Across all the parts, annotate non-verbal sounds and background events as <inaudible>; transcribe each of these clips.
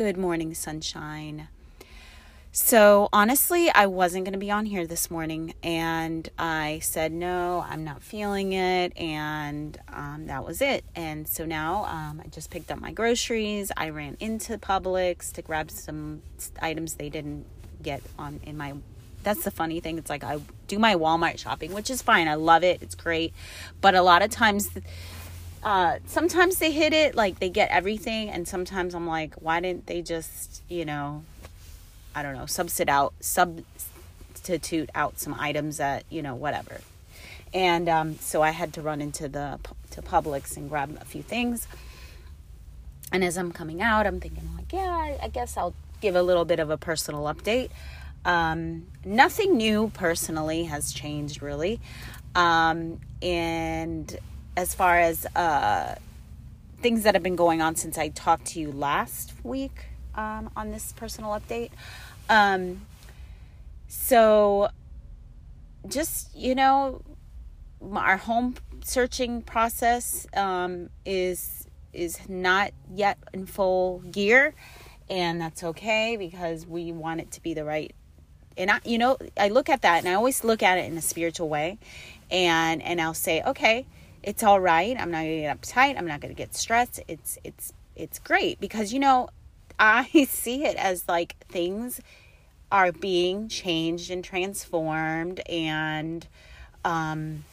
Good morning, Sunshine. So, honestly, I wasn't going to be on here this morning, and I said, no, I'm not feeling it, and um, that was it. And so now um, I just picked up my groceries. I ran into Publix to grab some items they didn't get on in my. That's the funny thing. It's like I do my Walmart shopping, which is fine. I love it. It's great. But a lot of times, uh, sometimes they hit it, like they get everything, and sometimes I'm like, why didn't they just, you know, I don't know, substitute out substitute out some items that you know whatever. And um, so I had to run into the to Publix and grab a few things. And as I'm coming out, I'm thinking like, yeah, I guess I'll give a little bit of a personal update. Um, nothing new personally has changed really. Um, and as far as uh, things that have been going on since I talked to you last week, um, on this personal update. Um, so, just you know, our home searching process um, is is not yet in full gear, and that's okay because we want it to be the right. And I, you know, I look at that, and I always look at it in a spiritual way, and and I'll say, okay, it's all right. I'm not gonna get uptight. I'm not gonna get stressed. It's it's it's great because you know I <laughs> see it as like things are being changed and transformed and um,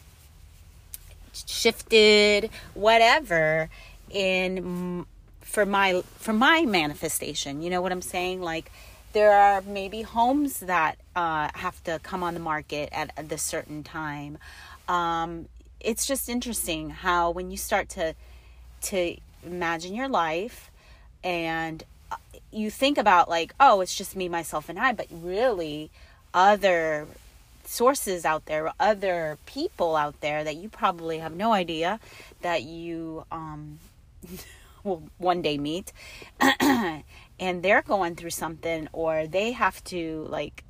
shifted, whatever, in for my for my manifestation. You know what I'm saying? Like there are maybe homes that uh, have to come on the market at, at this certain time. Um, it's just interesting how when you start to to imagine your life and you think about like oh it's just me myself and i but really other sources out there other people out there that you probably have no idea that you um <laughs> will one day meet. <clears throat> And they're going through something or they have to like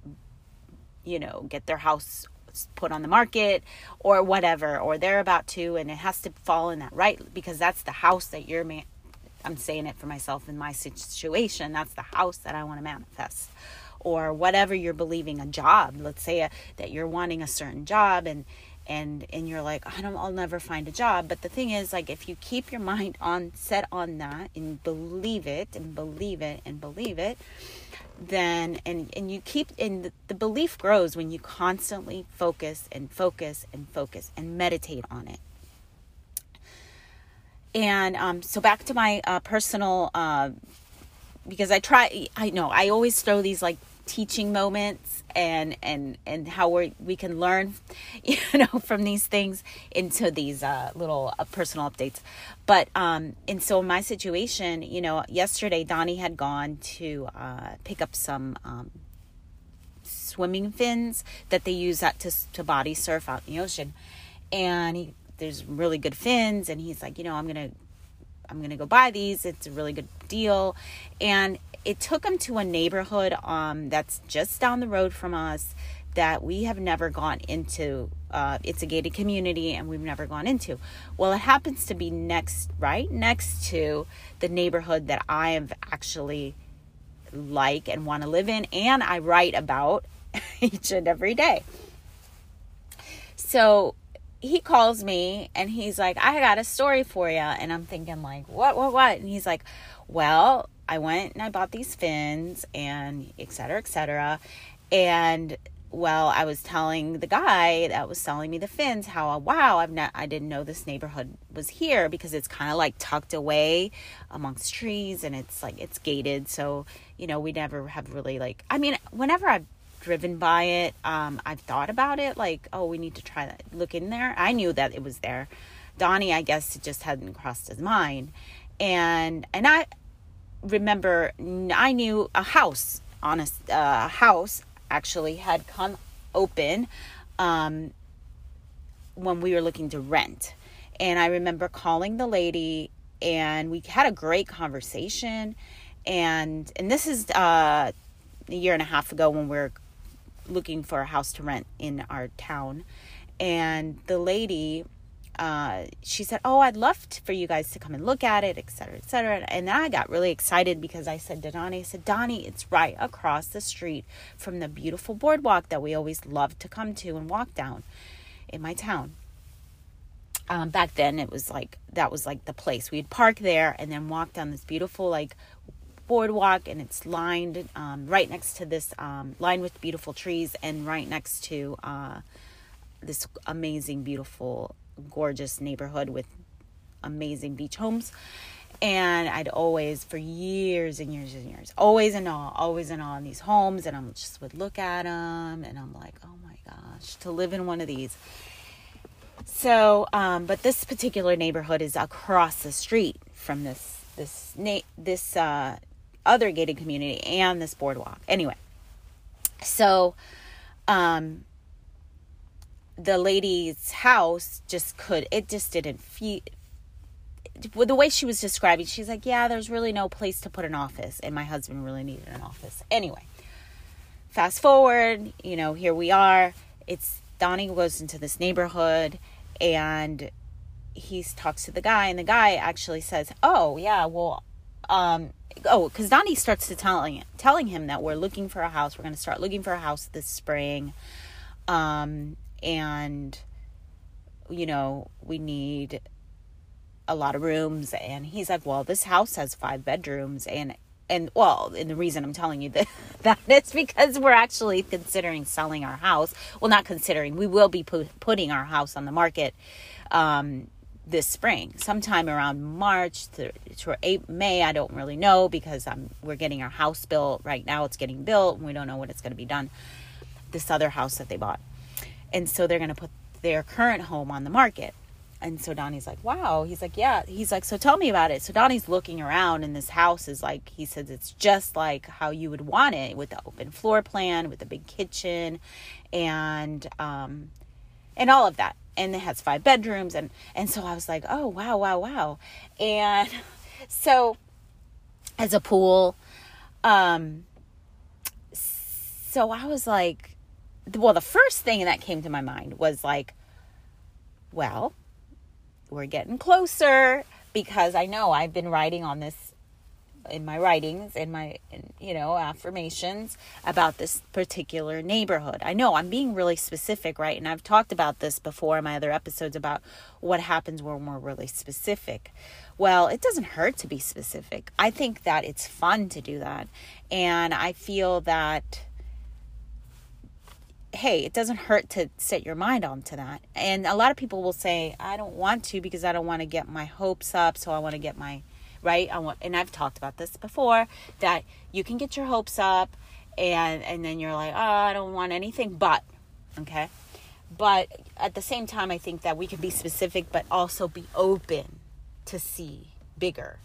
you know get their house put on the market or whatever or they're about to and it has to fall in that right because that's the house that you're man- I'm saying it for myself in my situation. That's the house that I want to manifest. Or whatever you're believing a job. Let's say a, uh, that you're wanting a certain job and and and you're like I don't I'll never find a job but the thing is like if you keep your <laughs> mind on set on that and believe it and believe it and believe it then and and you keep and the, belief grows when you constantly focus and focus and focus and meditate on it. And um, so back to my uh, personal, uh, because I try, I know I always throw these like teaching moments and and and how we we can learn, <laughs> you know, from these things into these uh, little uh, personal updates. But um, and so in my situation, you know, yesterday Donnie had gone to uh, pick up some. Um, swimming fins that they use that to to body surf out in the ocean and he there's really good fins and he's like you know i'm gonna i'm gonna go buy these. It's a really good deal. And it took him to a neighborhood um that's just down the road from us that we have never gone into uh, it's a gated community and we've never gone into. Well it happens to be next right next to the neighborhood that i have actually like and want to live in and i write about <laughs> each and every day. So he calls me and he's like, I got a story for you. And I'm thinking, like, what, what, what? And he's like, well, I went and I bought these fins and et cetera, et cetera. And well, I was telling the guy that was selling me the fins how uh, wow, I've not I didn't know this neighborhood was here because it's kind of like tucked away amongst trees and it's like it's gated, so you know, we never have really like I mean, whenever I've driven by it. Um, I've thought about it, like, oh, we need to try that. Look in there. I knew that it was there. Donnie, I guess, it just hadn't crossed his mind. And and I remember I knew a house, honest, a uh, house actually had come open um, when we were looking to rent. And I remember calling the lady and we had a great conversation. And and this is uh, a year and a half ago when we are looking for a house to rent in our town. And the lady uh, she said, "Oh, I'd love to, for you guys to come and look at it, etc., etc." And then I got really excited because I said to Donnie, "I said, Donnie, it's right across the street from the beautiful boardwalk that we always love to come to and walk down in my town." Um, back then, it was like that was like the place we'd park there and then walk down this beautiful like boardwalk, and it's lined um, right next to this um, lined with beautiful trees, and right next to uh, this amazing, beautiful gorgeous neighborhood with amazing beach homes. And I'd always, for years and years and years, always in awe, always in awe in these homes. And I'm just would look at them and I'm like, oh my gosh, to live in one of these. So, um, but this particular neighborhood is across the street from this, this, na- this, uh, other gated community and this boardwalk. Anyway, so, um, the lady's house just could it just didn't feel the way she was describing she's like yeah there's really no place to put an office and my husband really needed an office anyway fast forward you know here we are it's donnie goes into this neighborhood and he talks to the guy and the guy actually says oh yeah well um oh because donnie starts to telling telling him that we're looking for a house we're going to start looking for a house this spring. Um and you know we need a lot of rooms and he's like well this house has five bedrooms and and well and the reason i'm telling you <laughs> that that is because we're actually considering selling our house. Well not considering we will be pu- putting our house on the market um, this spring sometime around march to, to may i don't really know because i'm we're getting our house built right now it's getting built and we don't know when it's going to be done this other house that they bought and so they're going to put their current home on the market. And so Donnie's like, wow. He's like, yeah. He's like, so tell me about it. So Donnie's looking around, and this house is like, he says it's just like how you would want it with the open floor plan, with the big kitchen, and um, and all of that. And it has five bedrooms, and and so I was like, oh wow, wow, wow. And <laughs> so as a pool, um, so I was like, well, the first thing that came to my mind was like, well, we're getting closer because I know I've been writing on this in my writings in my in, you know affirmations about this particular neighborhood. I know I'm being really specific, right? And I've talked about this before in my other episodes about what happens when we're really specific. Well, it doesn't hurt to be specific. I think that it's fun to do that. And I feel that hey, it doesn't hurt to set your mind onto that. And a lot of people will say, I don't want to because I don't want to get my hopes up. So I want to get my, right? I want, and I've talked about this before that you can get your hopes up and, and then you're like, oh, I don't want anything but, okay. But at the same time, I think that we can be specific, but also be open to see bigger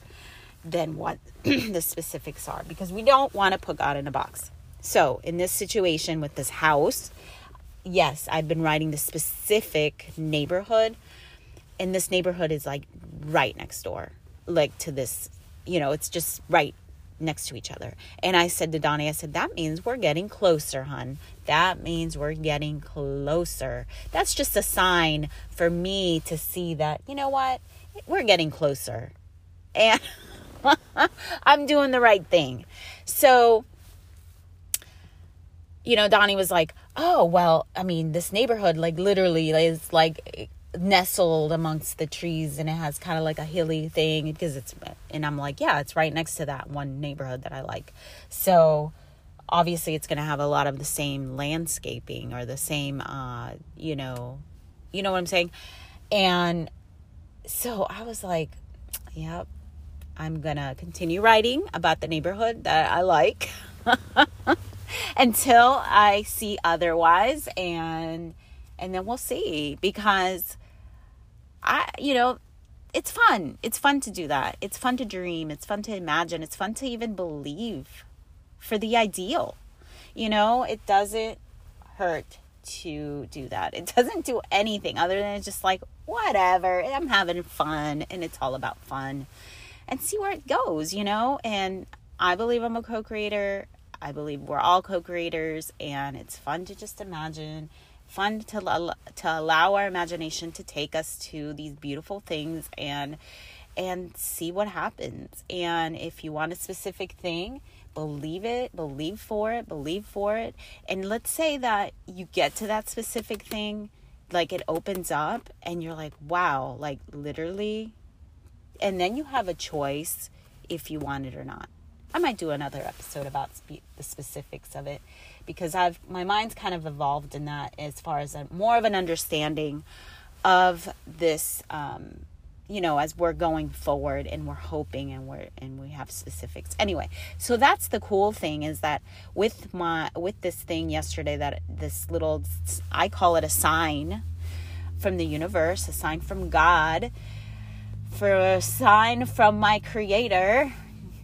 than what <clears throat> the specifics are because we don't want to put God in a box. So, in this situation with this house, yes, I've been writing the specific neighborhood, and this neighborhood is like right next door, like to this, you know, it's just right next to each other. And I said to Donnie, I said, that means we're getting closer, hun. That means we're getting closer. That's just a sign for me to see that, you know what? We're getting closer. And <laughs> I'm doing the right thing. So, you know, Donnie was like, "Oh, well, I mean, this neighborhood like literally is like nestled amongst the trees and it has kind of like a hilly thing because it's and I'm like, "Yeah, it's right next to that one neighborhood that I like." So, obviously it's going to have a lot of the same landscaping or the same uh, you know, you know what I'm saying? And so I was like, "Yep, I'm going to continue writing about the neighborhood that I like." <laughs> until I see otherwise and and then we'll see because I you know it's fun. It's fun to do that. It's fun to dream. It's fun to imagine. It's fun to even believe for the ideal. You know, it doesn't hurt to do that. It <laughs> doesn't do anything other than it's just like, whatever, I'm having fun and it's all about fun and see where it goes, you know? And I believe I'm a co creator. I believe we're all co creators and it's fun to just imagine fun to to allow our imagination to take us to these beautiful things and and see what happens. And if you want a specific thing, believe it, believe for it, believe for it. And let's say that you get to that specific thing, like it opens up and you're like, wow, like literally. And then you have a choice if you want it or not. I might do another episode about spe- the specifics of it because I've my mind's kind of evolved in that as far as a, more of an understanding of this um, you know as we're going forward and we're hoping and we're and we have specifics. Anyway so that's the cool thing is that with my with this thing yesterday that this little i call it a sign from the universe a sign from god for a sign from my creator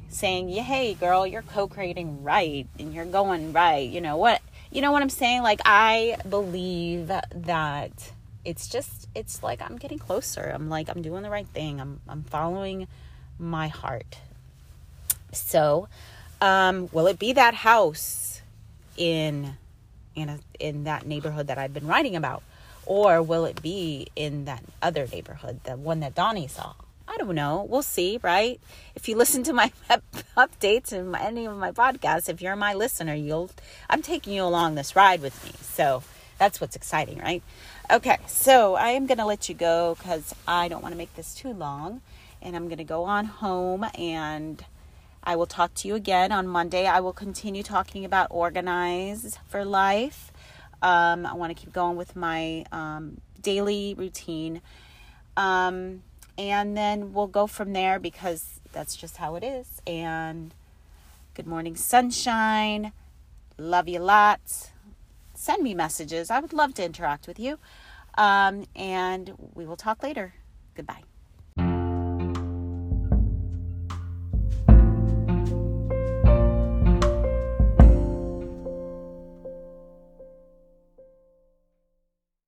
saying, yeah, "Hey, girl, you're co-creating right and you're going right." You know what? You know what I'm saying? Like I believe that it's just it's like I'm getting closer. I'm like I'm doing the right thing. I'm I'm following my heart. So, um, will it be that house in in a, in that neighborhood that I've been writing about, or will it be in that other neighborhood, the one that Donnie saw? I don't know. We'll see, right? If you listen to my <laughs> updates and any of my podcasts, if you're my listener, you'll I'm taking you along this ride with me. So that's what's exciting, right? Okay, so I am to let you go because I don't want to make this too long. And I'm to go on home and I will talk to you again on Monday. I will continue talking about organize for life. Um, I want to keep going with my um, daily routine. Um, and then we'll go from there because that's just how it is. And good morning, sunshine. Love you lots. Send me messages. I would love to interact with you. Um, and we will talk later. Goodbye.